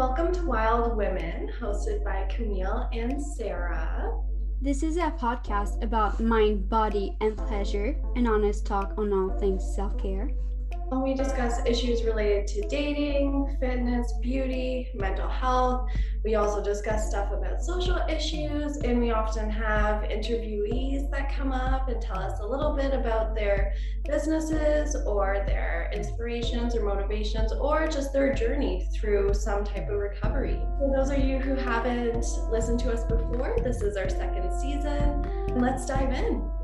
Welcome to Wild Women, hosted by Camille and Sarah. This is a podcast about mind, body, and pleasure, an honest talk on all things self care. We discuss issues related to dating, fitness, beauty, mental health. We also discuss stuff about social issues, and we often have interviewees that come up and tell us a little bit about their businesses or their inspirations or motivations or just their journey through some type of recovery. For those of you who haven't listened to us before, this is our second season. Let's dive in.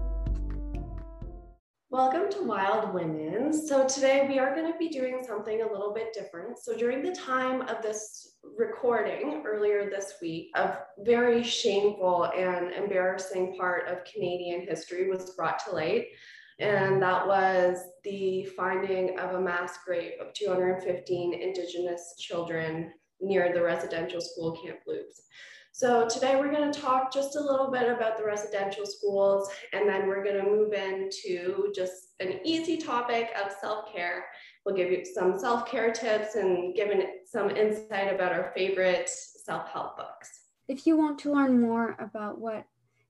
Welcome to Wild Women. So, today we are going to be doing something a little bit different. So, during the time of this recording earlier this week, a very shameful and embarrassing part of Canadian history was brought to light. And that was the finding of a mass grave of 215 Indigenous children near the residential school Kamloops. So today we're going to talk just a little bit about the residential schools, and then we're going to move into just an easy topic of self-care. We'll give you some self-care tips and give some insight about our favorite self-help books. If you want to learn more about what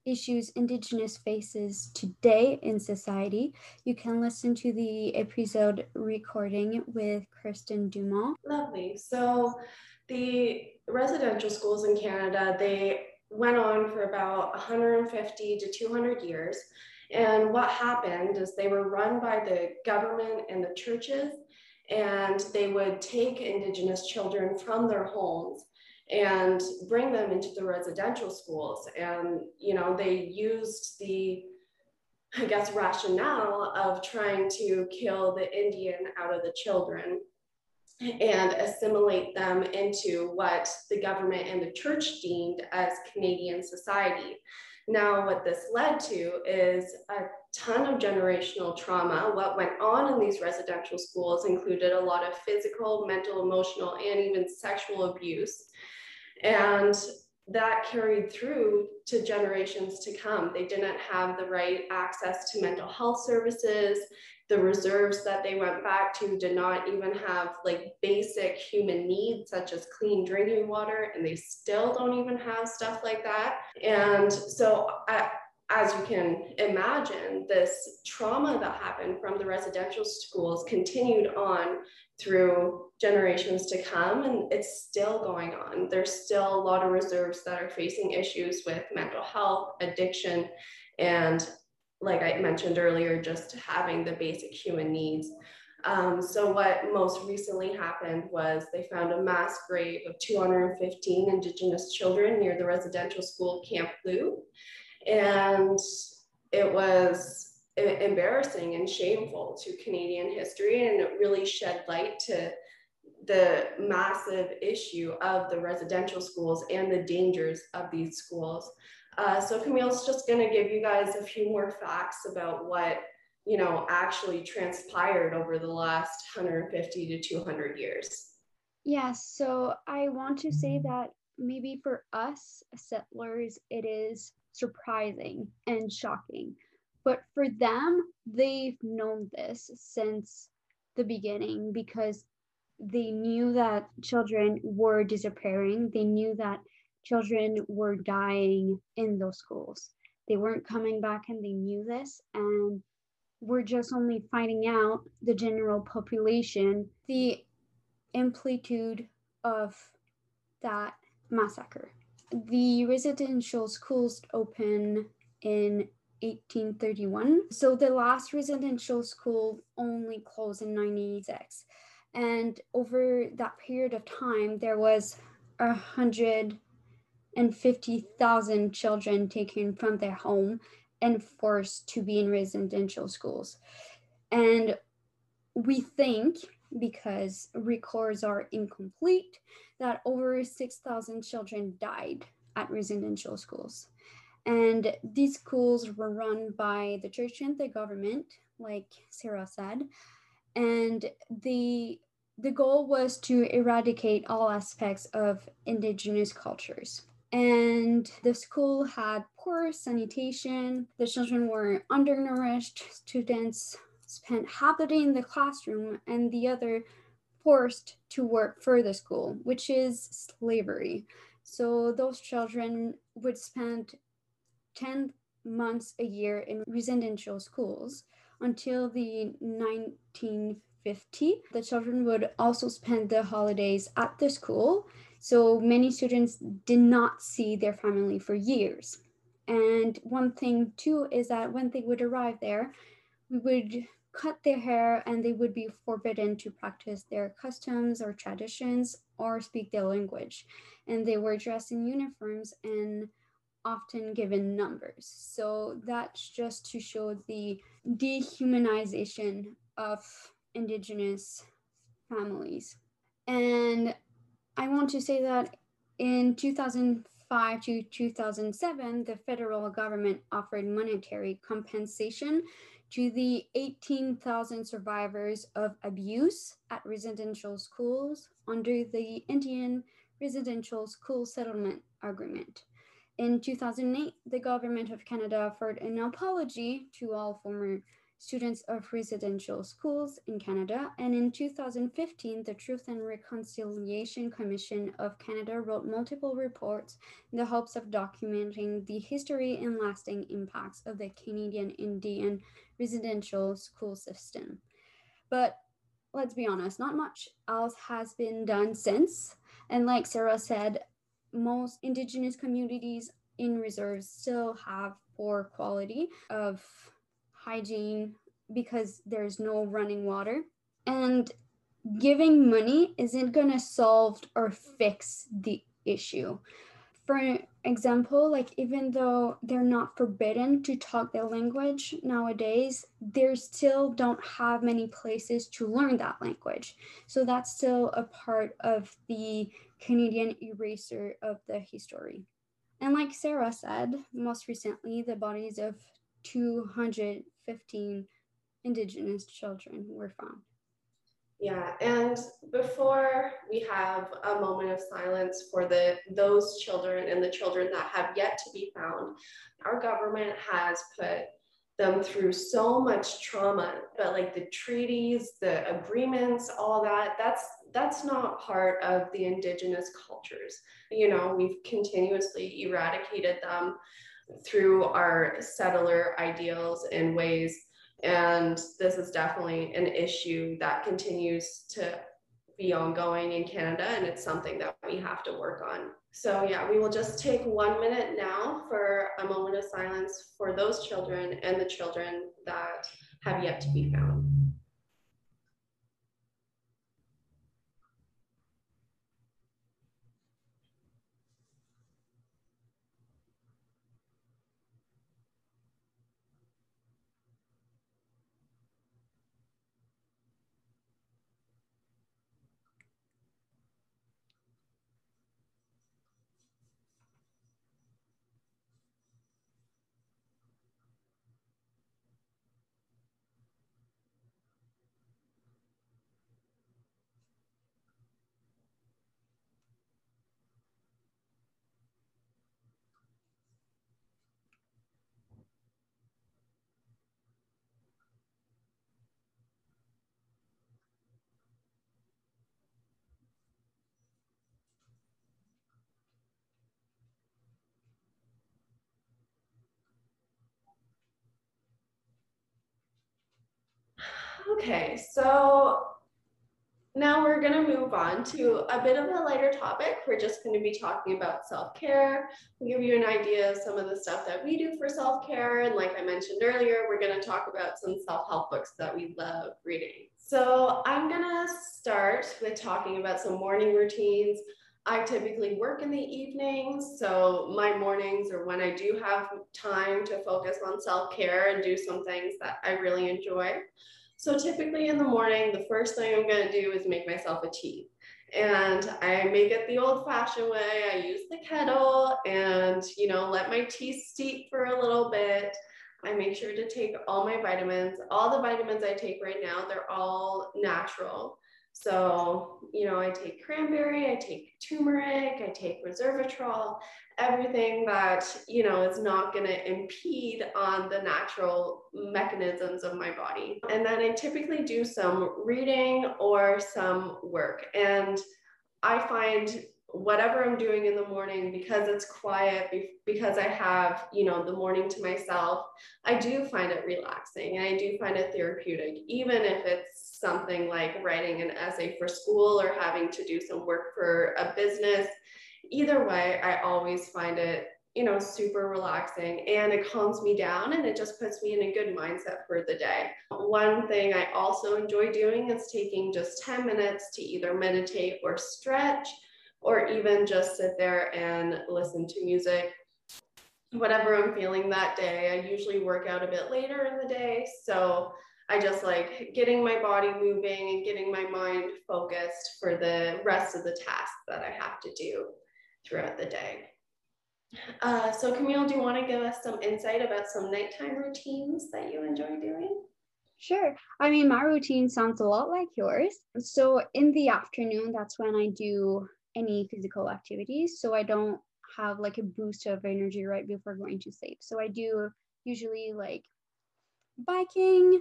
issues Indigenous faces today in society, you can listen to the episode recording with Kristen Dumont. Lovely. So the residential schools in Canada, they went on for about 150 to 200 years. And what happened is they were run by the government and the churches, and they would take Indigenous children from their homes and bring them into the residential schools. And, you know, they used the, I guess, rationale of trying to kill the Indian out of the children and assimilate them into what the government and the church deemed as Canadian society. Now, what this led to is a ton of generational trauma. What went on in these residential schools included a lot of physical, mental, emotional, and even sexual abuse. And that carried through to generations to come. They didn't have the right access to mental health services the reserves that they went back to did not even have like basic human needs such as clean drinking water and they still don't even have stuff like that. And so I, as you can imagine this trauma that happened from the residential schools continued on through generations to come and it's still going on. There's still a lot of reserves that are facing issues with mental health addiction and like I mentioned earlier, just having the basic human needs. Um, so what most recently happened was they found a mass grave of 215 Indigenous children near the residential school Camp Lou. And it was embarrassing and shameful to Canadian history. And it really shed light to the massive issue of the residential schools and the dangers of these schools. Uh, so Camille's just going to give you guys a few more facts about what you know actually transpired over the last 150 to 200 years. Yeah, so I want to say that maybe for us settlers, it is surprising and shocking. But for them, they've known this since the beginning because they knew that children were disappearing. They knew that children were dying in those schools. They weren't coming back and they knew this. And we're just only finding out the general population, the amplitude of that massacre. The residential schools open in 1831. So the last residential school only closed in 96. And over that period of time, there was a hundred and 50,000 children taken from their home and forced to be in residential schools. And we think, because records are incomplete, that over 6,000 children died at residential schools. And these schools were run by the church and the government, like Sarah said. And the the goal was to eradicate all aspects of indigenous cultures and the school had poor sanitation. The children were undernourished. Students spent half the day in the classroom, and the other forced to work for the school, which is slavery. So those children would spend 10 months a year in residential schools until the 1950. The children would also spend the holidays at the school. So many students did not see their family for years. And one thing too is that when they would arrive there, we would cut their hair and they would be forbidden to practice their customs or traditions or speak their language. And they were dressed in uniforms and often given numbers. So that's just to show the dehumanization of Indigenous families. And I want to say that in 2005 to 2007, the federal government offered monetary compensation to the 18,000 survivors of abuse at residential schools under the Indian Residential School Settlement Agreement. In 2008, the government of Canada offered an apology to all former students of residential schools in Canada. And in 2015, the Truth and Reconciliation Commission of Canada wrote multiple reports in the hopes of documenting the history and lasting impacts of the Canadian Indian residential school system. But let's be honest, not much else has been done since. And like Sarah said, most Indigenous communities in reserves still have poor quality of hygiene because there's no running water. And giving money isn't going to solve or fix the issue. For example, like even though they're not forbidden to talk their language nowadays, they still don't have many places to learn that language. So that's still a part of the Canadian eraser of the history. And like Sarah said, most recently, the bodies of 215 Indigenous children were found. Yeah, and before we have a moment of silence for the those children and the children that have yet to be found, our government has put them through so much trauma, but like the treaties, the agreements, all that, that's that's not part of the indigenous cultures. You know, we've continuously eradicated them through our settler ideals and ways. And this is definitely an issue that continues to be ongoing in Canada, and it's something that we have to work on. So, yeah, we will just take one minute now for a moment of silence for those children and the children that have yet to be found. Okay, so now we're to move on to a bit of a lighter topic. We're just to be talking about self-care. We'll give you an idea of some of the stuff that we do for self-care. And like I mentioned earlier, we're to talk about some self-help books that we love reading. So I'm to start with talking about some morning routines. I typically work in the evenings, so my mornings are when I do have time to focus on self-care and do some things that I really enjoy. So typically in the morning, the first thing I'm gonna do is make myself a tea. And I make it the old fashioned way. I use the kettle and, you know, let my tea steep for a little bit. I make sure to take all my vitamins. All the vitamins I take right now, they're all natural. So, you know, I take cranberry, I take turmeric, I take resveratrol, everything that, you know, is not going to impede on the natural mechanisms of my body. And then I typically do some reading or some work. And I find whatever I'm doing in the morning because it's quiet, because I have, you know, the morning to myself, I do find it relaxing and I do find it therapeutic, even if it's something like writing an essay for school or having to do some work for a business. Either way, I always find it, you know, super relaxing and it calms me down and it just puts me in a good mindset for the day. One thing I also enjoy doing is taking just 10 minutes to either meditate or stretch or even just sit there and listen to music. Whatever I'm feeling that day, I usually work out a bit later in the day. So I just like getting my body moving and getting my mind focused for the rest of the tasks that I have to do throughout the day. Uh, so Camille, do you want to give us some insight about some nighttime routines that you enjoy doing? Sure. I mean, my routine sounds a lot like yours. So in the afternoon, that's when I do any physical activities. So I don't have like a boost of energy right before going to sleep. So I do usually like biking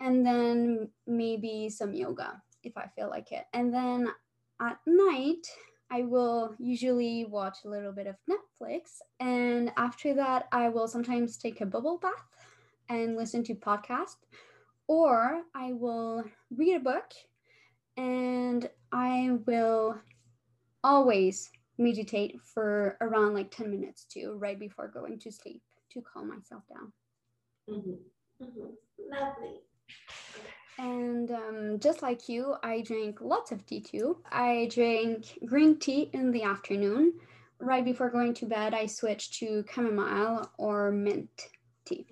and then maybe some yoga if I feel like it. And then at night, I will usually watch a little bit of Netflix. And after that, I will sometimes take a bubble bath and listen to podcast or I will read a book and I will always meditate for around like 10 minutes too, right before going to sleep to calm myself down. Mm-hmm. Mm-hmm. Lovely. And um, just like you, I drink lots of tea too. I drink green tea in the afternoon. Right before going to bed, I switch to chamomile or mint tea.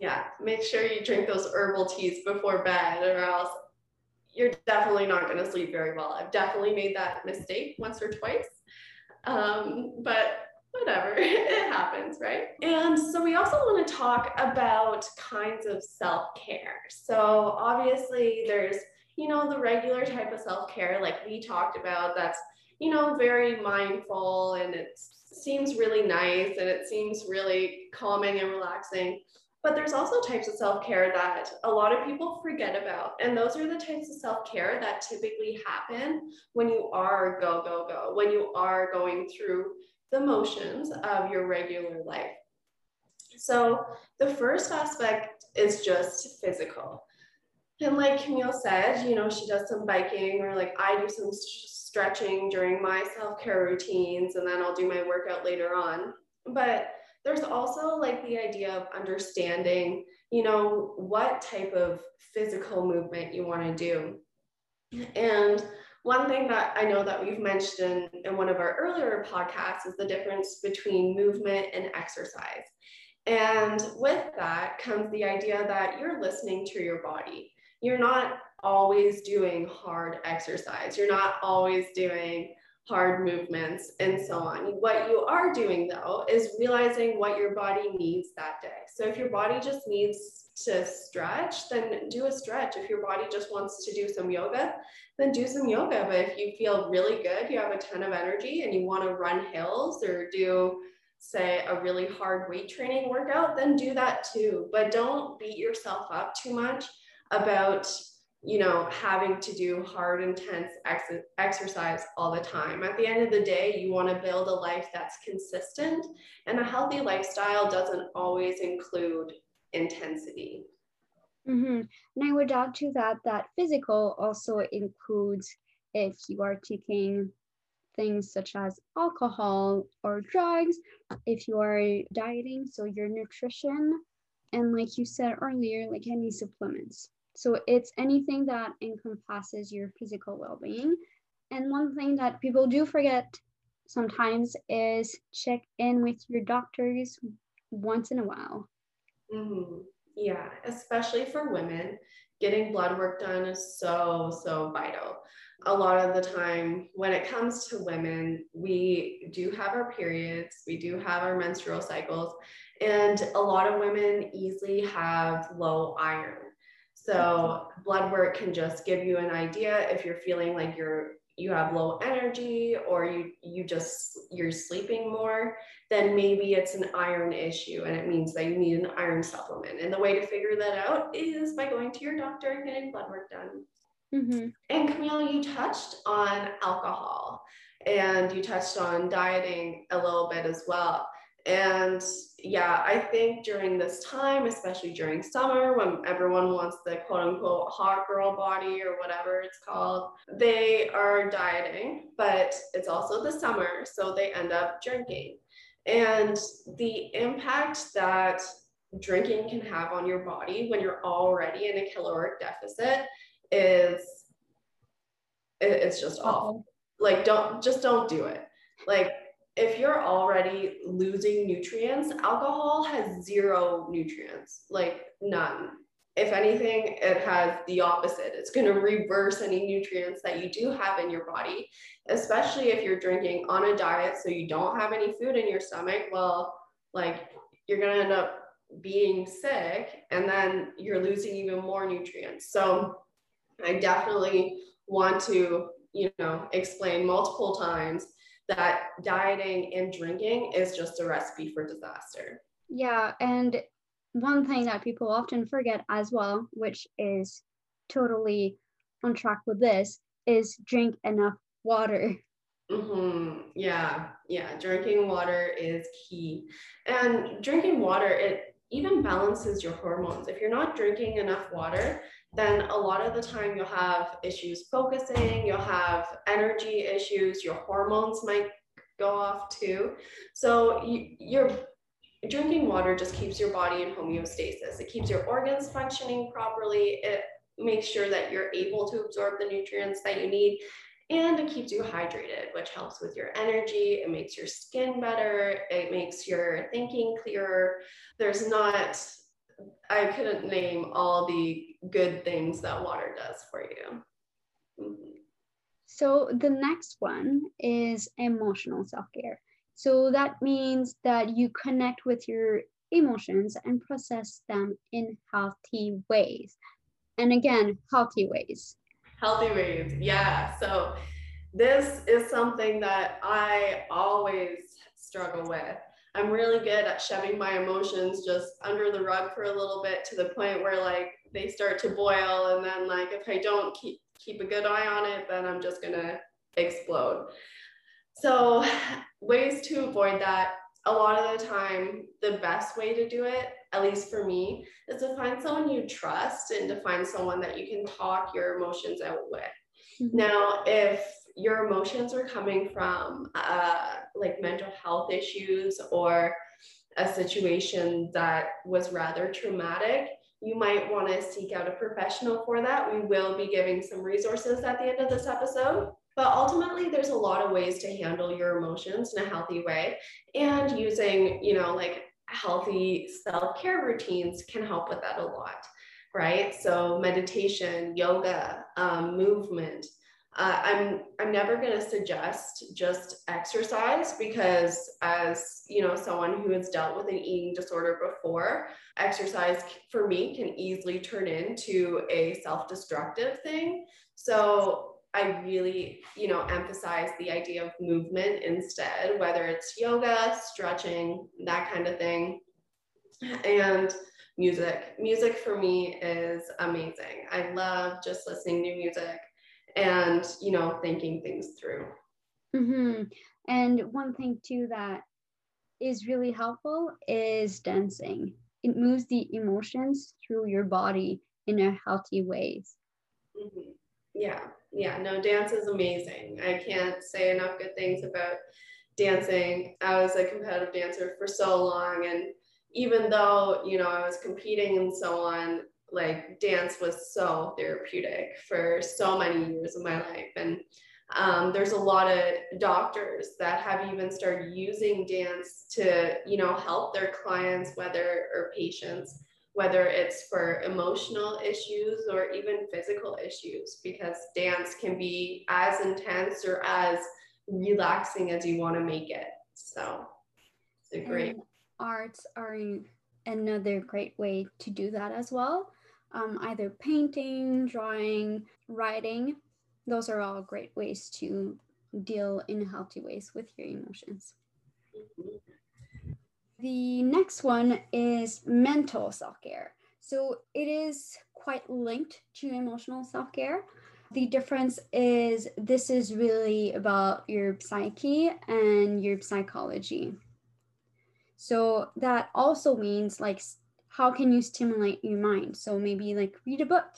Yeah, make sure you drink those herbal teas before bed, or else you're definitely not going to sleep very well. I've definitely made that mistake once or twice. Um, but whatever, it happens, right? And so we also want to talk about kinds of self care. So obviously, there's, you know, the regular type of self care, like we talked about, that's, you know, very mindful and it seems really nice and it seems really calming and relaxing. But there's also types of self care that a lot of people forget about. And those are the types of self care that typically happen when you are go, go, go, when you are going through the motions of your regular life. So the first aspect is just physical. And like Camille said, you know, she does some biking or like I do some stretching during my self care routines and then I'll do my workout later on. But there's also like the idea of understanding, you know, what type of physical movement you want to do. And one thing that I know that we've mentioned in, one of our earlier podcasts is the difference between movement and exercise. And with that comes the idea that you're listening to your body. You're not always doing hard exercise. You're not always doing hard movements, and so on. What you are doing though is realizing what your body needs that day. So if your body just needs to stretch, then do a stretch. If your body just wants to do some yoga, then do some yoga. But if you feel really good, you have a ton of energy and you want to run hills or do say a really hard weight training workout, then do that too. But don't beat yourself up too much about you know, having to do hard, intense ex- exercise all the time. At the end of the day, you want to build a life that's consistent, and a healthy lifestyle doesn't always include intensity. Mm-hmm. And I would add to that that physical also includes if you are taking things such as alcohol or drugs, if you are dieting, so your nutrition, and like you said earlier, like any supplements. So it's anything that encompasses your physical well being. And one thing that people do forget sometimes is check in with your doctors once in a while. Mm-hmm. Yeah, especially for women, getting blood work done is so, so vital. A lot of the time, when it comes to women, we do have our periods, we do have our menstrual cycles, and a lot of women easily have low iron. So blood work can just give you an idea if you're feeling like you're you have low energy or you you just you're sleeping more then maybe it's an iron issue and it means that you need an iron supplement. And the way to figure that out is by going to your doctor and getting blood work done. Mm-hmm. and camille you touched on alcohol and you touched on dieting a little bit as well. And yeah, I think during this time, especially during summer when everyone wants the quote unquote hot girl body or whatever it's called, they are dieting, but it's also the summer. So they end up drinking. And the impact that drinking can have on your body when you're already in a caloric deficit is it's just uh-huh. awful. Like don't just don't do it. Like if you're already losing nutrients, alcohol has zero nutrients, like none. If anything, it has the opposite. It's going to reverse any nutrients that you do have in your body, especially if you're drinking on a diet so you don't have any food in your stomach. Well, like you're going to end up being sick and then you're losing even more nutrients. So I definitely want to, you know, explain multiple times that dieting and drinking is just a recipe for disaster. Yeah. And one thing that people often forget as well, which is totally on track with this, is drink enough water. Mm-hmm. Yeah, yeah. Drinking water is key. And drinking water, it even balances your hormones. If you're not drinking enough water, then a lot of the time you'll have issues focusing, you'll have energy issues, your hormones might go off too. So you, you're drinking water just keeps your body in homeostasis. It keeps your organs functioning properly. It makes sure that you're able to absorb the nutrients that you need and it keeps you hydrated, which helps with your energy. It makes your skin better. It makes your thinking clearer. There's not I couldn't name all the good things that water does for you. So the next one is emotional self-care. So that means that you connect with your emotions and process them in healthy ways. And again, healthy ways. Healthy ways. Yeah. So this is something that I always struggle with. I'm really good at shoving my emotions just under the rug for a little bit to the point where like they start to boil and then like if I don't keep keep a good eye on it, then I'm just gonna explode. So ways to avoid that. A lot of the time, the best way to do it, at least for me, is to find someone you trust and to find someone that you can talk your emotions out with. Mm-hmm. Now, if your emotions are coming from uh, like mental health issues or a situation that was rather traumatic, you might want to seek out a professional for that. We will be giving some resources at the end of this episode. But ultimately, there's a lot of ways to handle your emotions in a healthy way. And using, you know, like healthy self care routines can help with that a lot, right? So, meditation, yoga, um, movement, uh, I'm I'm never going to suggest just exercise because as you know someone who has dealt with an eating disorder before, exercise for me can easily turn into a self-destructive thing. So I really, you know, emphasize the idea of movement instead, whether it's yoga, stretching, that kind of thing. And music. Music for me is amazing. I love just listening to music and you know thinking things through mm-hmm. and one thing too that is really helpful is dancing it moves the emotions through your body in a healthy ways mm-hmm. Yeah yeah no dance is amazing. I can't say enough good things about dancing. I was a competitive dancer for so long and even though you know i was competing and so on like dance was so therapeutic for so many years of my life. And um, there's a lot of doctors that have even started using dance to you know help their clients whether or patients whether it's for emotional issues or even physical issues because dance can be as intense or as relaxing as you want to make it so it's a great and arts are another great way to do that as well um, either painting, drawing, writing. Those are all great ways to deal in healthy ways with your emotions. Mm-hmm. The next one is mental self care. So it is quite linked to emotional self care. The difference is this is really about your psyche and your psychology. So that also means like how can you stimulate your mind? So maybe like read a book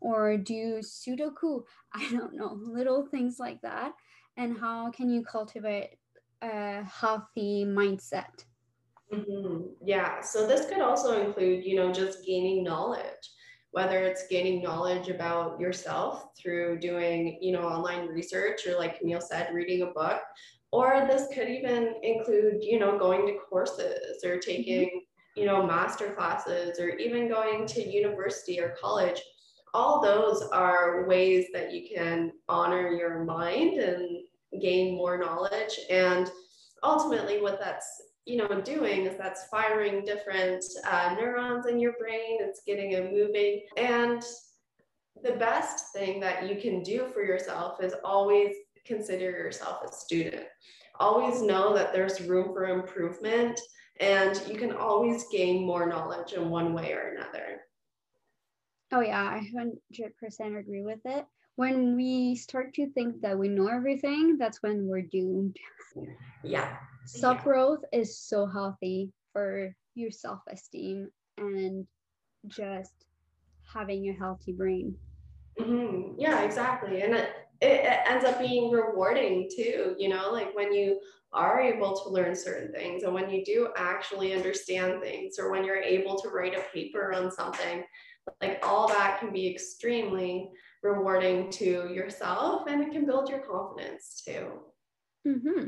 or do Sudoku. I don't know, little things like that. And how can you cultivate a healthy mindset? Mm-hmm. Yeah. So this could also include, you know, just gaining knowledge, whether it's gaining knowledge about yourself through doing, you know, online research or like Camille said, reading a book, or this could even include, you know, going to courses or taking mm-hmm you know, master classes or even going to university or college, all those are ways that you can honor your mind and gain more knowledge. And ultimately, what that's you know doing is that's firing different uh, neurons in your brain. It's getting it moving, and the best thing that you can do for yourself is always consider yourself a student. Always know that there's room for improvement and you can always gain more knowledge in one way or another. Oh, yeah, I 100% agree with it. When we start to think that we know everything, that's when we're doomed. Yeah. Self growth yeah. is so healthy for your self esteem and just having a healthy brain. Mm-hmm. Yeah, exactly. And it, it, it ends up being rewarding too, you know, like when you are able to learn certain things and when you do actually understand things or when you're able to write a paper on something like all that can be extremely rewarding to yourself and it can build your confidence too mm-hmm.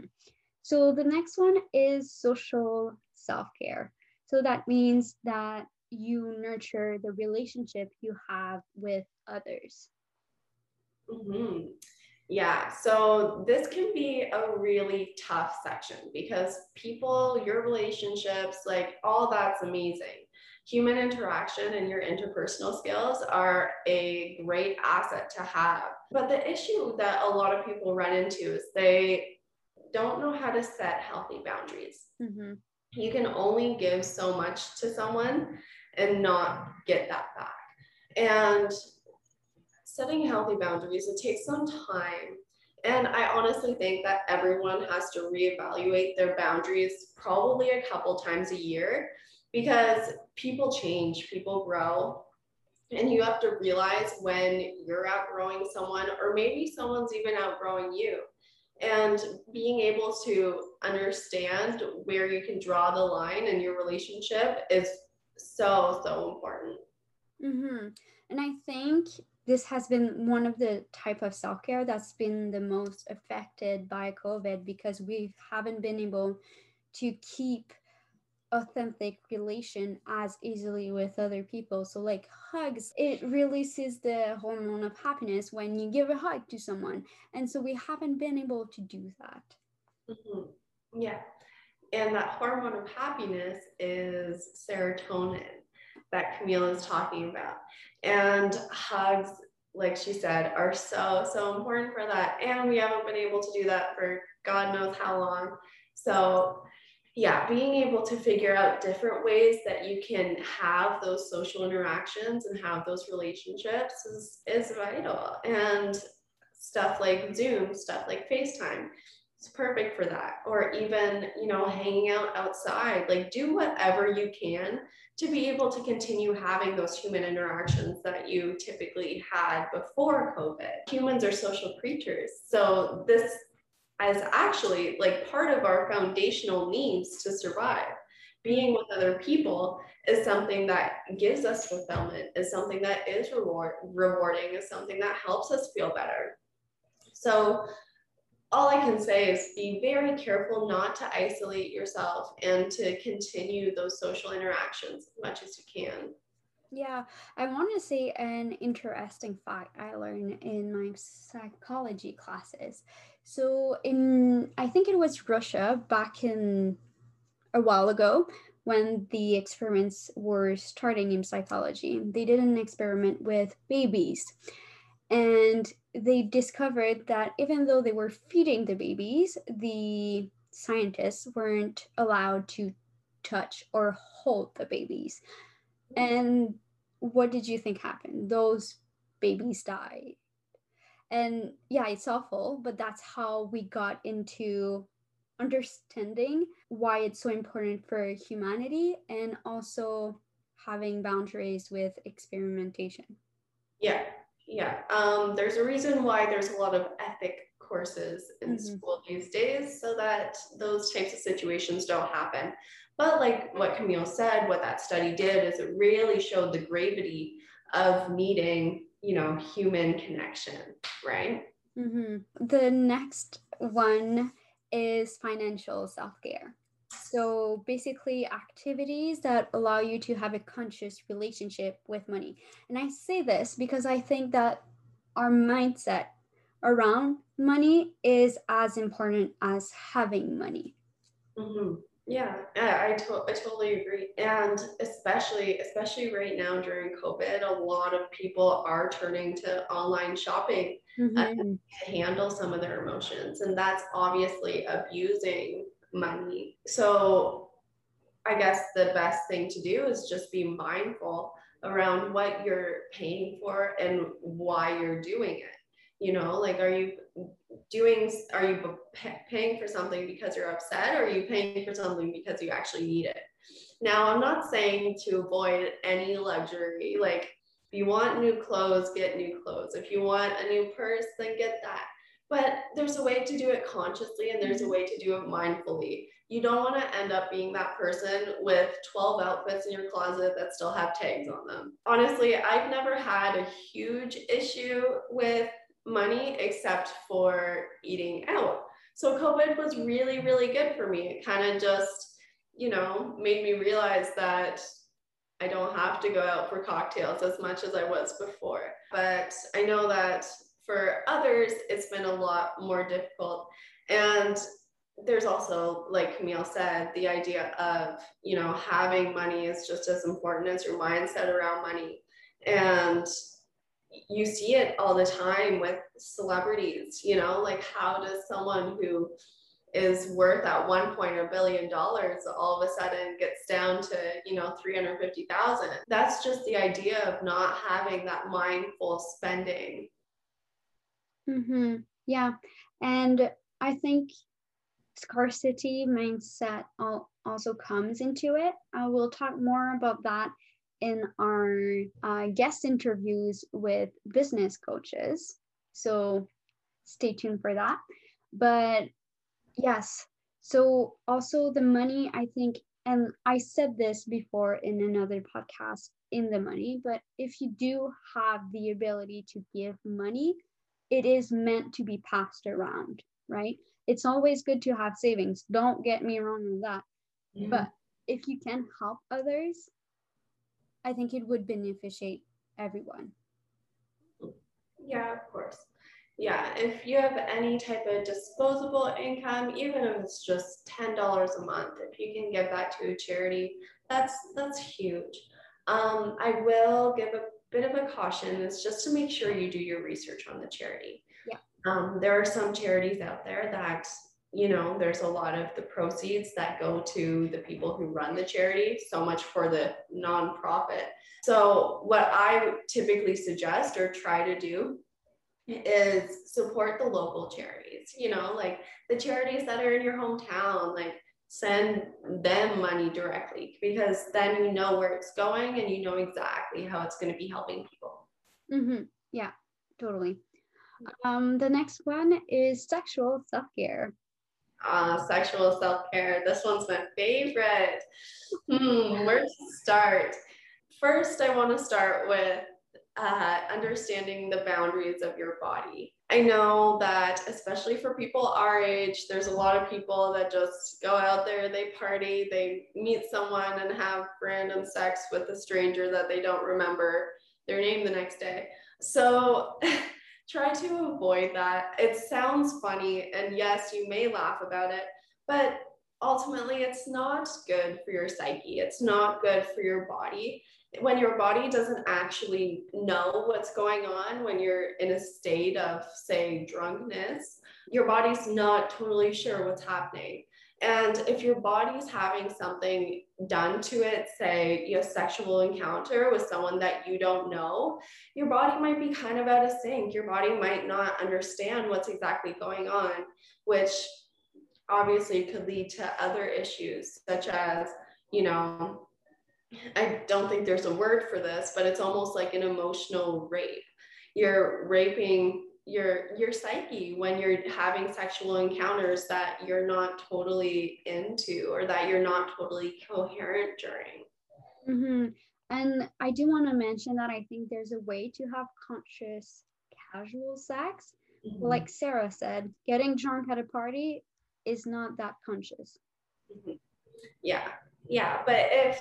so the next one is social self-care so that means that you nurture the relationship you have with others mm-hmm. Yeah, so this can be a really tough section because people, your relationships, like all that's amazing. Human interaction and your interpersonal skills are a great asset to have. But the issue that a lot of people run into is they don't know how to set healthy boundaries. Mm-hmm. You can only give so much to someone and not get that back. And setting healthy boundaries, it takes some time. And I honestly think that everyone has to reevaluate their boundaries probably a couple times a year because people change, people grow. And you have to realize when you're outgrowing someone, or maybe someone's even outgrowing you. And being able to understand where you can draw the line in your relationship is so, so important. Mm-hmm. And I think this has been one of the type of self-care that's been the most affected by covid because we haven't been able to keep authentic relation as easily with other people so like hugs it releases the hormone of happiness when you give a hug to someone and so we haven't been able to do that mm-hmm. yeah and that hormone of happiness is serotonin that Camille is talking about. And hugs, like she said, are so, so important for that. And we haven't been able to do that for God knows how long. So, yeah, being able to figure out different ways that you can have those social interactions and have those relationships is, is vital. And stuff like Zoom, stuff like FaceTime, it's perfect for that. Or even, you know, hanging out outside, like do whatever you can to be able to continue having those human interactions that you typically had before COVID. Humans are social creatures. So this is actually like part of our foundational needs to survive. Being with other people is something that gives us fulfillment, is something that is reward, rewarding, is something that helps us feel better. So all I can say is be very careful not to isolate yourself and to continue those social interactions as much as you can. Yeah, I want to say an interesting fact I learned in my psychology classes. So, in I think it was Russia back in a while ago, when the experiments were starting in psychology. They did an experiment with babies and they discovered that even though they were feeding the babies, the scientists weren't allowed to touch or hold the babies. And what did you think happened? Those babies died. And yeah, it's awful, but that's how we got into understanding why it's so important for humanity and also having boundaries with experimentation. Yeah, yeah. Um, there's a reason why there's a lot of ethic courses in mm-hmm. school these days so that those types of situations don't happen. But like what Camille said, what that study did is it really showed the gravity of needing, you know, human connection, right? Mm-hmm. The next one is financial self care. So basically, activities that allow you to have a conscious relationship with money. And I say this because I think that our mindset around money is as important as having money. Mm-hmm. Yeah, I, I, to- I totally agree. And especially, especially right now during COVID, a lot of people are turning to online shopping mm-hmm. uh, to handle some of their emotions. And that's obviously abusing money. So I guess the best thing to do is just be mindful around what you're paying for and why you're doing it you know like are you doing are you paying for something because you're upset or are you paying for something because you actually need it? Now i'm not saying to avoid any luxury like if you want new clothes get new clothes. If you want a new purse then get that. But there's a way to do it consciously and there's a way to do it mindfully. You don't want to end up being that person with 12 outfits in your closet that still have tags on them. Honestly i've never had a huge issue with money except for eating out. So COVID was really, really good for me. It kind of just, you know, made me realize that I don't have to go out for cocktails as much as I was before. But I know that for others, it's been a lot more difficult. And there's also, like Camille said, the idea of, you know, having money is just as important as your mindset around money. And you see it all the time with celebrities, you know, like how does someone who is worth at one point a billion dollars all of a sudden gets down to, you know, 350,000. That's just the idea of not having that mindful spending. Mm-hmm. Yeah. And I think scarcity mindset also comes into it. I will talk more about that in our uh, guest interviews with business coaches. So stay tuned for that. But yes, so also the money, I think, and I said this before in another podcast in the money, but if you do have the ability to give money, it is meant to be passed around, right? It's always good to have savings. Don't get me wrong on that. Mm-hmm. But if you can help others, I think it would beneficiate everyone. Yeah, of course. Yeah, if you have any type of disposable income, even if it's just ten dollars a month, if you can give that to a charity, that's that's huge. Um, I will give a bit of a caution. It's just to make sure you do your research on the charity. Yeah. Um, there are some charities out there that you know, there's a lot of the proceeds that go to the people who run the charity, so much for the nonprofit. So, what I typically suggest or try to do is support the local charities, you know, like the charities that are in your hometown, like send them money directly because then you know where it's going and you know exactly how it's going to be helping people. Mm-hmm. Yeah, totally. Um, the next one is sexual self care uh, sexual self care. This one's my favorite. Hmm, where to start? First, I want to start with uh, understanding the boundaries of your body. I know that, especially for people our age, there's a lot of people that just go out there, they party, they meet someone and have random sex with a stranger that they don't remember their name the next day. So, try to avoid that. It sounds funny, and yes, you may laugh about it, but ultimately it's not good for your psyche. It's not good for your body. When your body doesn't actually know what's going on when you're in a state of say drunkenness your body's not totally sure what's happening and if your body's having something done to it, say you have sexual encounter with someone that you don't know, your body might be kind of out of sync. Your body might not understand what's exactly going on, which obviously could lead to other issues such as, you know, I don't think there's a word for this, but it's almost like an emotional rape. You're raping your your psyche when you're having sexual encounters that you're not totally into or that you're not totally coherent during. Mm-hmm. And I do want to mention that I think there's a way to have conscious casual sex. Mm-hmm. Like Sarah said, getting drunk at a party is not that conscious. Mm-hmm. Yeah, yeah. But if,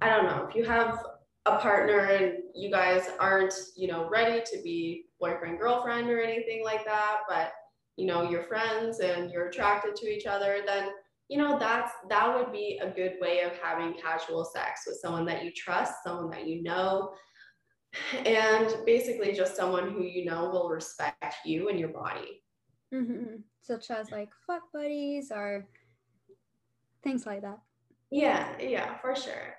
I don't know, if you have a partner and you guys aren't, you know, ready to be boyfriend, girlfriend or anything like that, but, you know, you're friends and you're attracted to each other, then you know that's that would be a good way of having casual sex with someone that you trust someone that you know and basically just someone who you know will respect you and your body. Mm-hmm. such as like fuck buddies or things like that. Yeah yeah for sure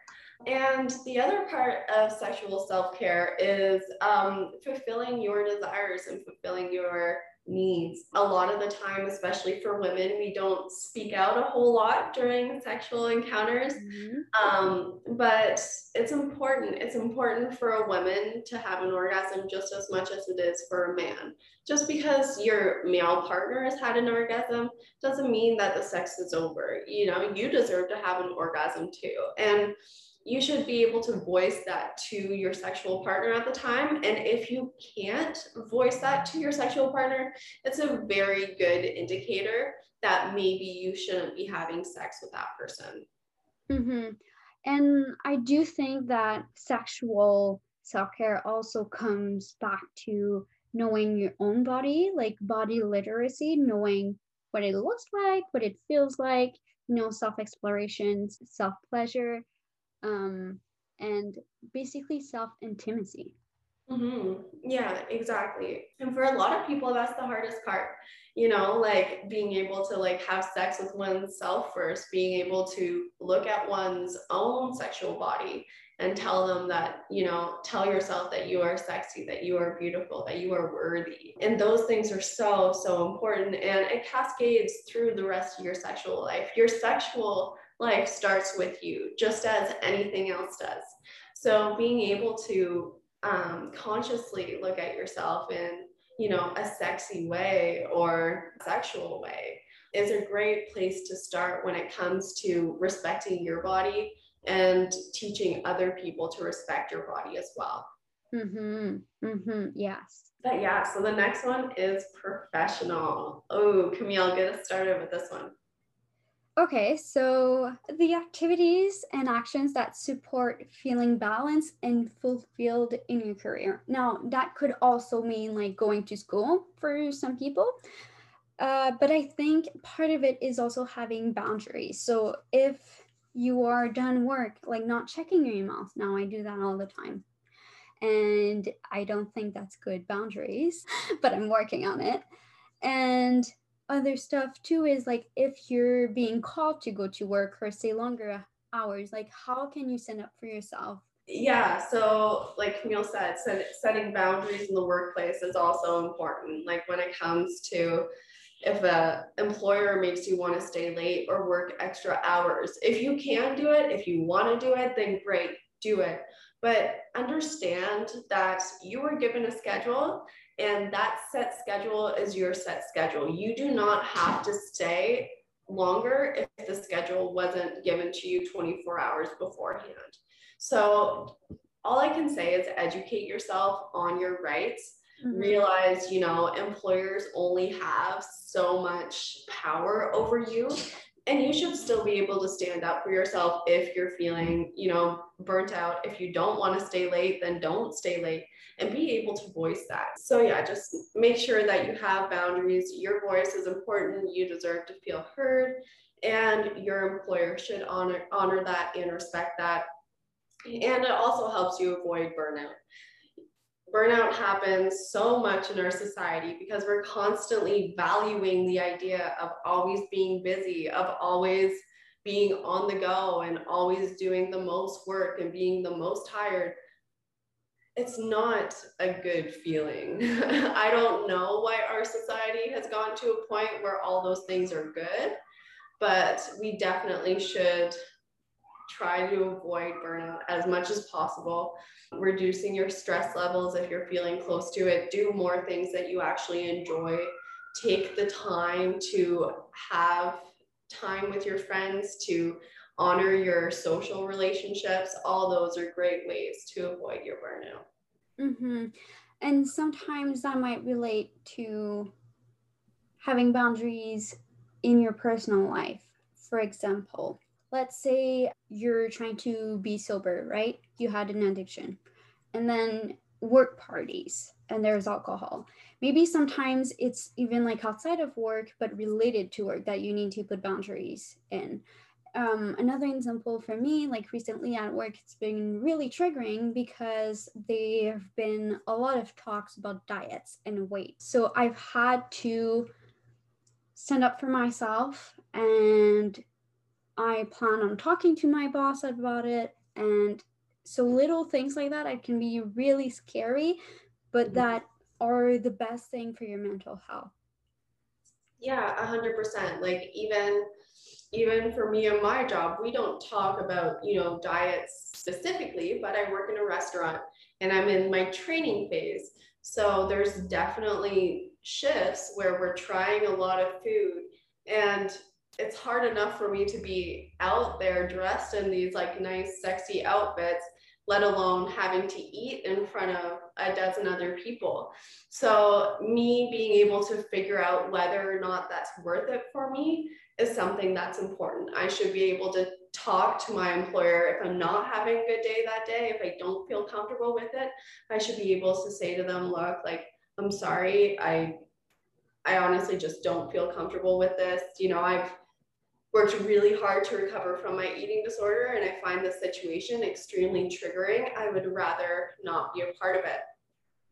and the other part of sexual self-care is um, fulfilling your desires and fulfilling your needs. A lot of the time, especially for women, we don't speak out a whole lot during sexual encounters. Mm-hmm. Um, but it's important. It's important for a woman to have an orgasm just as much as it is for a man. Just because your male partner has had an orgasm doesn't mean that the sex is over. You know, you deserve to have an orgasm too. And you should be able to voice that to your sexual partner at the time. And if you can't voice that to your sexual partner, it's a very good indicator that maybe you shouldn't be having sex with that person. Mm-hmm. And I do think that sexual self care also comes back to knowing your own body, like body literacy, knowing what it looks like, what it feels like, you know, self explorations, self pleasure um, and basically self intimacy. Mm-hmm. Yeah, exactly. And for a lot of people, that's the hardest part, you know, like being able to like have sex with oneself first, being able to look at one's own sexual body and tell them that, you know, tell yourself that you are sexy, that you are beautiful, that you are worthy. And those things are so, so important. And it cascades through the rest of your sexual life. Your sexual life starts with you, just as anything else does. So being able to um, consciously look at yourself in, you know, a sexy way or sexual way is a great place to start when it comes to respecting your body and teaching other people to respect your body as well. Mm-hmm. Mm-hmm. Yes. But yeah, so the next one is professional. Oh, Camille, get us started with this one. Okay, so the activities and actions that support feeling balanced and fulfilled in your career. Now, that could also mean like going to school for some people. Uh, but I think part of it is also having boundaries. So if you are done work, like not checking your emails. Now I do that all the time. And I don't think that's good boundaries, but I'm working on it. And other stuff too is like if you're being called to go to work or stay longer hours, like how can you stand up for yourself? Yeah, so like Camille said, setting boundaries in the workplace is also important. Like when it comes to if a employer makes you want to stay late or work extra hours, if you can do it, if you want to do it, then great, do it. But understand that you were given a schedule and that set schedule is your set schedule. You do not have to stay longer if the schedule wasn't given to you 24 hours beforehand. So all I can say is educate yourself on your rights. Mm-hmm. Realize, you know, employers only have so much power over you and you should still be able to stand up for yourself if you're feeling you know burnt out. If you don't want to stay late then don't stay late and be able to voice that. So yeah just make sure that you have boundaries. Your voice is important. You deserve to feel heard. And your employer should honor honor that and respect that. And it also helps you avoid burnout burnout happens so much in our society because we're constantly valuing the idea of always being busy of always being on the go and always doing the most work and being the most tired it's not a good feeling. I don't know why our society has gone to a point where all those things are good, but we definitely should try to avoid burnout as much as possible. Reducing your stress levels if you're feeling close to it, do more things that you actually enjoy. Take the time to have time with your friends, to honor your social relationships. All those are great ways to avoid your burnout. Mm-hmm. And sometimes that might relate to having boundaries in your personal life. For example, let's say you're trying to be sober, right? You had an addiction. And then work parties and there's alcohol. Maybe sometimes it's even like outside of work, but related to work that you need to put boundaries in um, another example for me, like recently at work, it's been really triggering because there have been a lot of talks about diets and weight. So I've had to stand up for myself and I plan on talking to my boss about it. And so little things like that, it can be really scary, but mm-hmm. that are the best thing for your mental health. Yeah, a hundred percent. Like even even for me and my job, we don't talk about, you know, diets specifically, but I work in a restaurant and I'm in my training phase. So there's definitely shifts where we're trying a lot of food and it's hard enough for me to be out there dressed in these like nice sexy outfits let alone having to eat in front of a dozen other people. So, me being able to figure out whether or not that's worth it for me is something that's important. I should be able to talk to my employer if I'm not having a good day that day, if I don't feel comfortable with it, I should be able to say to them, look, like, I'm sorry, I I honestly just don't feel comfortable with this. You know, I've worked really hard to recover from my eating disorder and I find the situation extremely triggering. I would rather not be a part of it.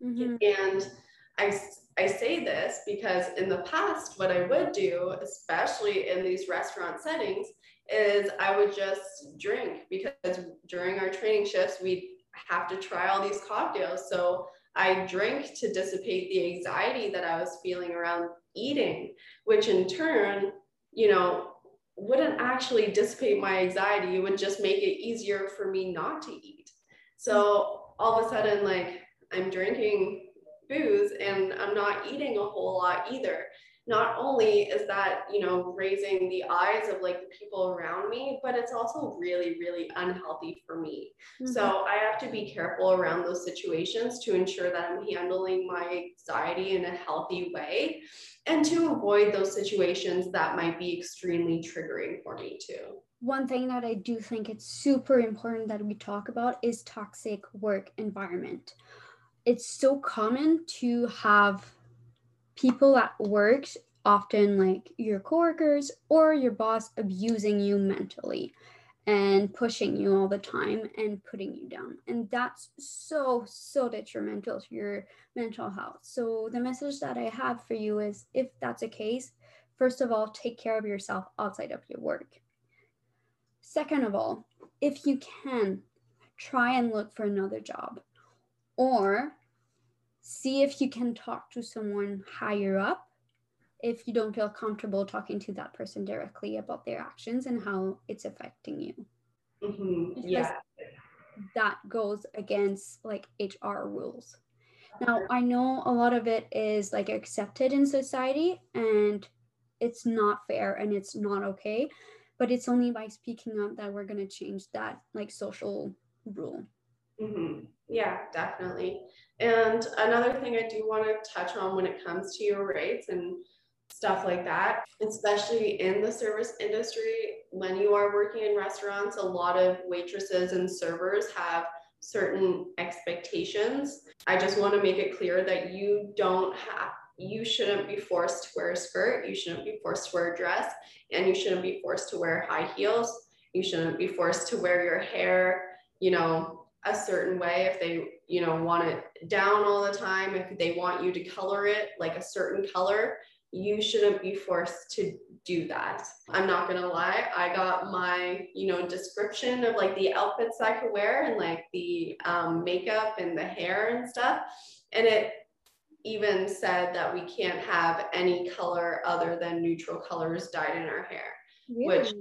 Mm-hmm. And I I say this because in the past, what I would do, especially in these restaurant settings, is I would just drink because during our training shifts, we'd have to try all these cocktails. So I drink to dissipate the anxiety that I was feeling around eating, which in turn, you know, wouldn't actually dissipate my anxiety. It would just make it easier for me not to eat. So all of a sudden, like I'm drinking booze and I'm not eating a whole lot either. Not only is that, you know, raising the eyes of like the people around me, but it's also really, really unhealthy for me. Mm-hmm. So I have to be careful around those situations to ensure that I'm handling my anxiety in a healthy way and to avoid those situations that might be extremely triggering for me too one thing that I do think it's super important that we talk about is toxic work environment it's so common to have people at work often like your coworkers or your boss abusing you mentally and pushing you all the time and putting you down. And that's so so detrimental to your mental health. So the message that i have for you is if that's the case first of all take care of yourself outside of your work. Second of all if you can try and look for another job or see if you can talk to someone higher up if you don't feel comfortable talking to that person directly about their actions and how it's affecting you. Mm-hmm. Yeah. That goes against like HR rules. Now, I know a lot of it is like accepted in society and it's not fair and it's not okay, but it's only by speaking up that we're going to change that like social rule. Mm-hmm. Yeah, definitely. And another thing I do want to touch on when it comes to your rates and stuff like that, especially in the service industry, when you are working in restaurants, a lot of waitresses and servers have certain expectations. I just want to make it clear that you don't have you shouldn't be forced to wear a skirt, you shouldn't be forced to wear a dress, and you shouldn't be forced to wear high heels. You shouldn't be forced to wear your hair, you know, a certain way if they, you know, want it down all the time, if they want you to color it like a certain color, you shouldn't be forced to do that. I'm not gonna lie, I got my, you know, description of like the outfits I could wear and like the um, makeup and the hair and stuff. And it even said that we can't have any color other than neutral colors dyed in our hair. Really? Which,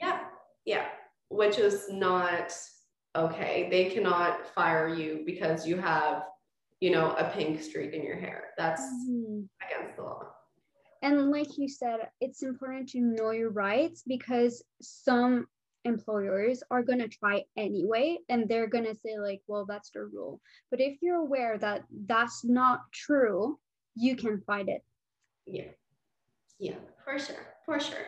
yeah, yeah, which is not okay. They cannot fire you because you have, you know, a pink streak in your hair. That's mm-hmm. against the law. And like you said, it's important to know your rights because some employers are going to try anyway and they're going to say like well that's the rule but if you're aware that that's not true you can fight it yeah yeah for sure for sure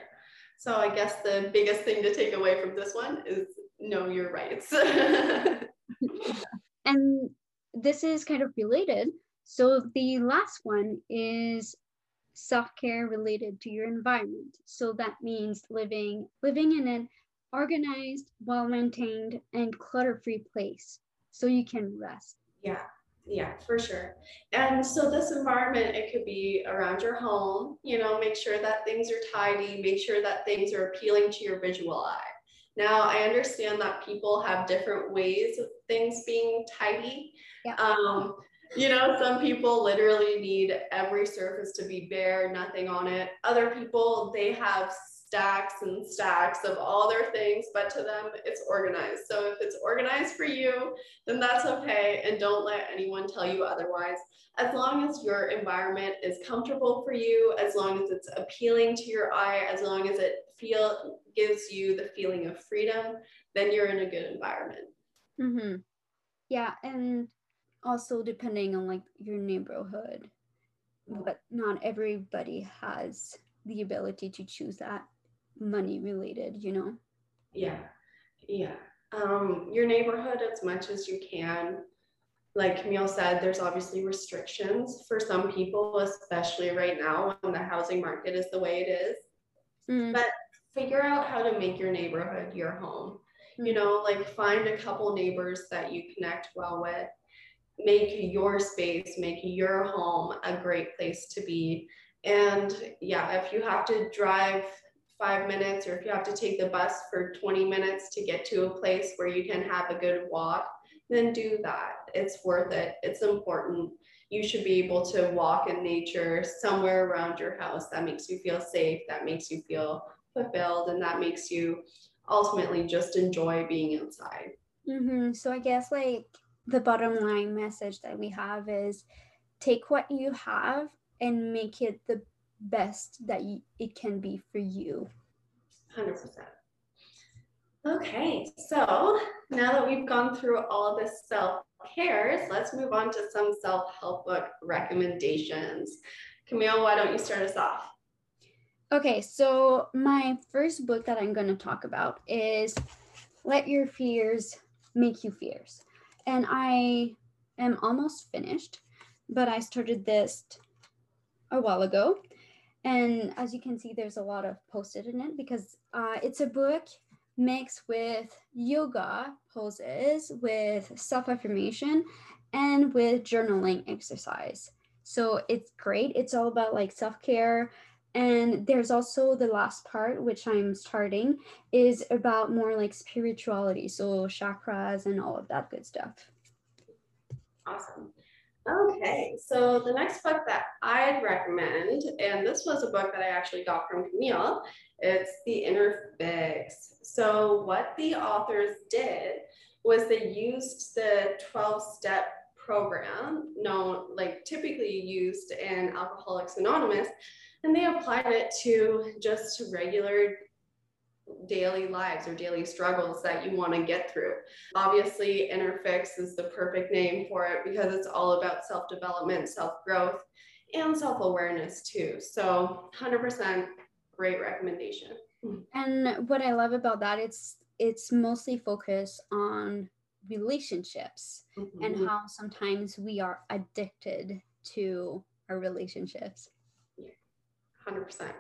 so i guess the biggest thing to take away from this one is know your rights and this is kind of related. So the last one is self-care related to your environment. So that means living living in an organized well maintained and clutter-free place so you can rest. Yeah yeah for sure. And so this environment it could be around your home you know make sure that things are tidy make sure that things are appealing to your visual eye now i understand that people have different ways of things being tidy yeah. um, you know, some people literally need every surface to be bare, nothing on it. Other people, they have stacks and stacks of all their things, but to them, it's organized. So if it's organized for you, then that's okay. And don't let anyone tell you otherwise. As long as your environment is comfortable for you, as long as it's appealing to your eye, as long as it feel gives you the feeling of freedom, then you're in a good environment. Mm-hmm. Yeah, and also depending on like your neighborhood but not everybody has the ability to choose that money related you know yeah yeah um your neighborhood as much as you can like camille said there's obviously restrictions for some people especially right now when the housing market is the way it is mm. but figure out how to make your neighborhood your home you hmm. know like find a couple neighbors that you connect well with make your space, make your home a great place to be. And yeah, if you have to drive five minutes or if you have to take the bus for 20 minutes to get to a place where you can have a good walk, then do that. It's worth it. It's important. You should be able to walk in nature somewhere around your house that makes you feel safe, that makes you feel fulfilled, and that makes you ultimately just enjoy being outside. Mm-hmm. So I guess like the bottom line message that we have is take what you have and make it the best that you, it can be for you. 100%. Okay, so now that we've gone through all this self cares, let's move on to some self help book recommendations. Camille, why don't you start us off? Okay, so my first book that I'm going to talk about is Let Your Fears Make You Fierce. and I am almost finished, but I started this a while ago. And as you can see, there's a lot of post-it in it because uh, it's a book mixed with yoga poses, with self-affirmation, and with journaling exercise. So it's great. It's all about like self-care. And there's also the last part, which I'm starting, is about more like spirituality. So chakras and all of that good stuff. Awesome. Okay, so the next book that I'd recommend, and this was a book that I actually got from Camille, it's The Inner Fix. So, what the authors did was they used the 12 step program, known like typically used in Alcoholics Anonymous, and they applied it to just regular daily lives or daily struggles that you want to get through. Obviously, Inner Fix is the perfect name for it because it's all about self development, self growth, and self awareness too. So, 100% great recommendation. And what I love about that, it's it's mostly focused on relationships mm-hmm. and how sometimes we are addicted to our relationships. Yeah, 100%.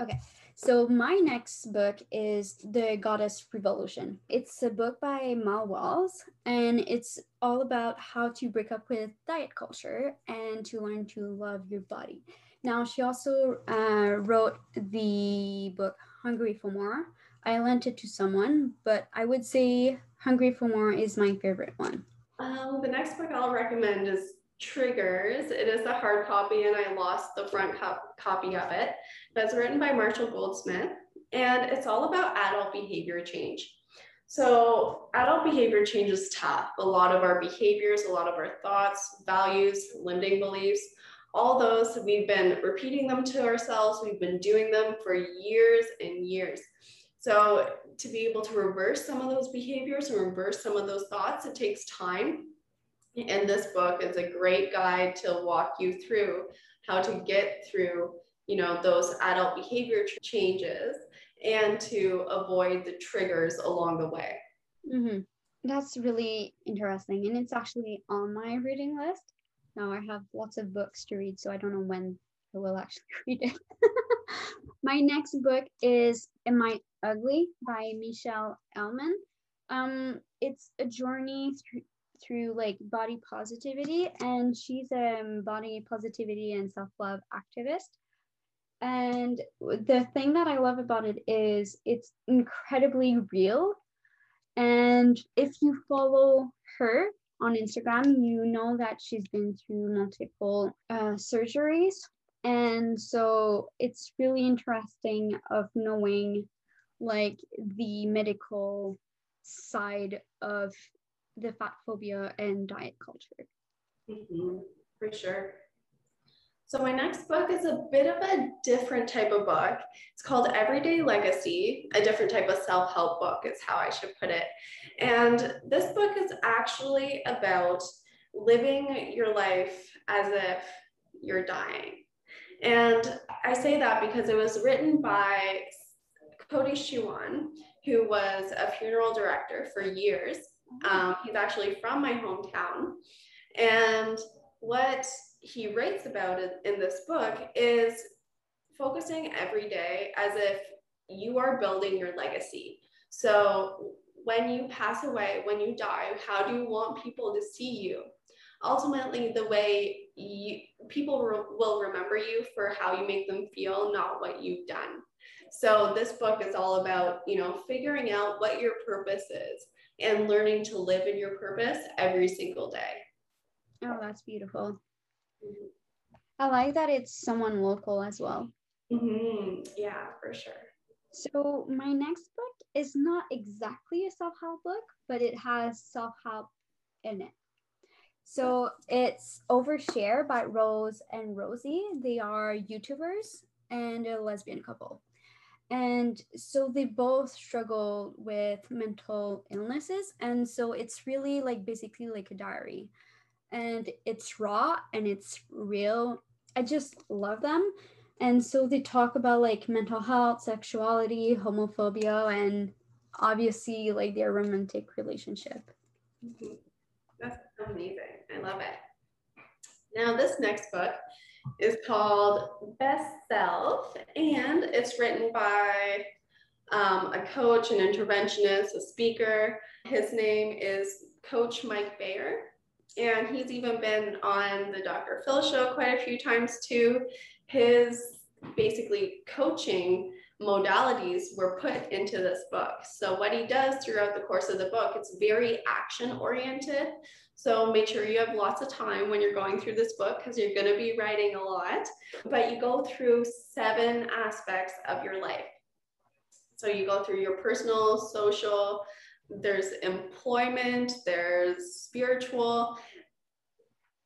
Okay, so my next book is The Goddess Revolution. It's a book by Mel Wells, and it's all about how to break up with diet culture and to learn to love your body. Now, she also uh, wrote the book Hungry for More. I lent it to someone, but I would say Hungry for More is my favorite one. Um, the next book I'll recommend is Triggers. It is a hard copy, and I lost the front copy of it. That's written by Marshall Goldsmith, and it's all about adult behavior change. So, adult behavior change is tough. A lot of our behaviors, a lot of our thoughts, values, limiting beliefs, all those we've been repeating them to ourselves, we've been doing them for years and years. So, to be able to reverse some of those behaviors and reverse some of those thoughts, it takes time and this book is a great guide to walk you through how to get through, you know, those adult behavior changes and to avoid the triggers along the way. Mm-hmm. That's really interesting. And it's actually on my reading list. Now I have lots of books to read, so I don't know when I will actually read it. my next book is Am I Ugly by Michelle Elman. Um, it's a journey through through like body positivity and she's a body positivity and self-love activist. And the thing that i love about it is it's incredibly real. And if you follow her on instagram you know that she's been through multiple uh, surgeries. And so it's really interesting of knowing like the medical side of the fat phobia and diet culture. Mm-hmm, for sure. So my next book is a bit of a different type of book. It's called Everyday Legacy, a different type of self-help book is how I should put it. And this book is actually about living your life as if you're dying. And I say that because it was written by Cody Schuon, who was a funeral director for years. Um, he's actually from my hometown. And what he writes about in this book is focusing every day as if you are building your legacy. So when you pass away, when you die, how do you want people to see you? Ultimately, the way you, people re- will remember you for how you make them feel, not what you've done. So this book is all about, you know, figuring out what your purpose is and learning to live in your purpose every single day. Oh, that's beautiful. Mm-hmm. I like that it's someone local as well. Mm-hmm. Yeah, for sure. So, my next book is not exactly a self help book, but it has self help in it. So, it's Overshare by Rose and Rosie. They are YouTubers and a lesbian couple. And so they both struggle with mental illnesses. And so it's really like basically like a diary. And it's raw and it's real. I just love them. And so they talk about like mental health, sexuality, homophobia, and obviously like their romantic relationship. Mm-hmm. That's amazing. I love it. Now, this next book is called Best Self, and it's written by um, a coach, an interventionist, a speaker. His name is Coach Mike Bayer, and he's even been on the Dr. Phil show quite a few times too. His basically coaching modalities were put into this book. So what he does throughout the course of the book, it's very action oriented. So make sure you have lots of time when you're going through this book because you're going to be writing a lot. But you go through seven aspects of your life. So you go through your personal, social, there's employment, there's spiritual.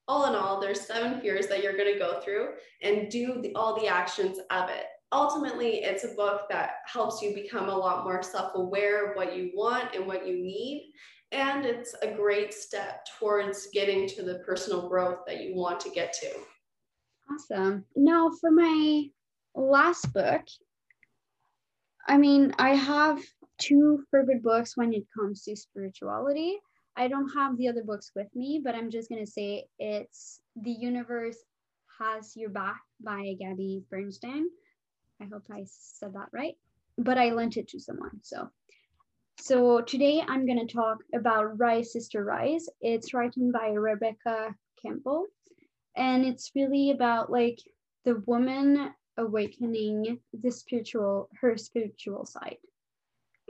All in all, there's seven fears that you're going to go through and do the, all the actions of it. Ultimately, it's a book that helps you become a lot more self aware of what you want and what you need and it's a great step towards getting to the personal growth that you want to get to. Awesome. Now, for my last book, I mean, I have two favorite books when it comes to spirituality. I don't have the other books with me, but I'm just gonna say it's The Universe Has Your Back by Gabby Bernstein. I hope I said that right, but I lent it to someone. So, so today I'm gonna talk about Rise Sister Rise. It's written by Rebecca Campbell, and it's really about like the woman awakening the spiritual her spiritual side.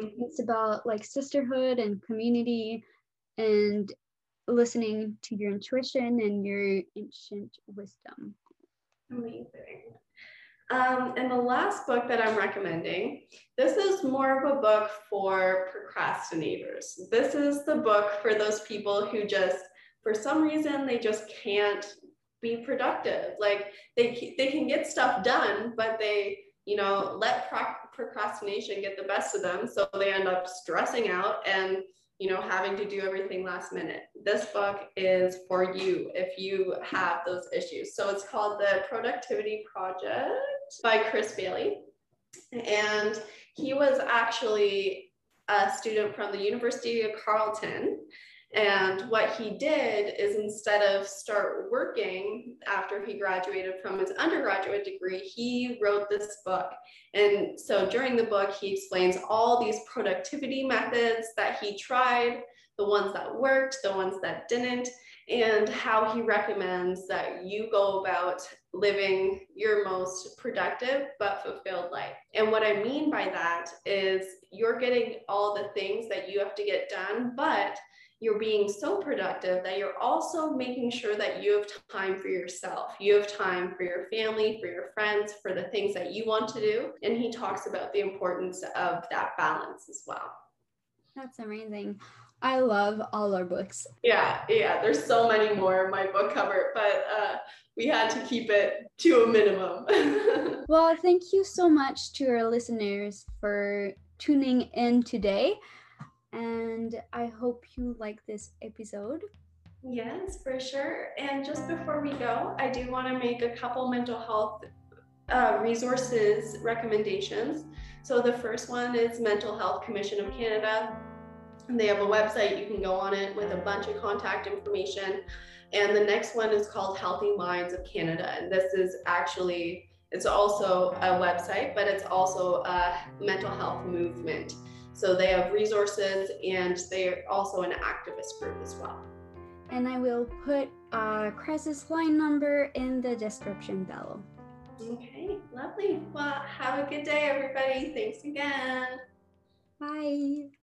Mm-hmm. It's about like sisterhood and community and listening to your intuition and your ancient wisdom. Amazing. Um, and the last book that I'm recommending, this is more of a book for procrastinators. This is the book for those people who just, for some reason, they just can't be productive. Like they, they can get stuff done, but they, you know, let pro- procrastination get the best of them. So they end up stressing out and you know, having to do everything last minute. This book is for you if you have those issues. So it's called The Productivity Project by Chris Bailey. And he was actually a student from the University of Carleton and what he did is instead of start working after he graduated from his undergraduate degree, he wrote this book. And so during the book, he explains all these productivity methods that he tried, the ones that worked, the ones that didn't, and how he recommends that you go about living your most productive but fulfilled life. And what I mean by that is you're getting all the things that you have to get done, but you're being so productive that you're also making sure that you have time for yourself. You have time for your family, for your friends, for the things that you want to do. And he talks about the importance of that balance as well. That's amazing. I love all our books. Yeah, yeah, there's so many more in my book cover, but uh, we had to keep it to a minimum. well, thank you so much to our listeners for tuning in today and I hope you like this episode. Yes, for sure. And just before we go, I do want to make a couple mental health uh, resources recommendations. So the first one is Mental Health Commission of Canada. They have a website, you can go on it with a bunch of contact information. And the next one is called Healthy Minds of Canada. And this is actually, it's also a website, but it's also a mental health movement. So they have resources and they're also an activist group as well. And I will put uh, a crisis line number in the description below. Okay, lovely. Well, have a good day, everybody. Thanks again. Bye.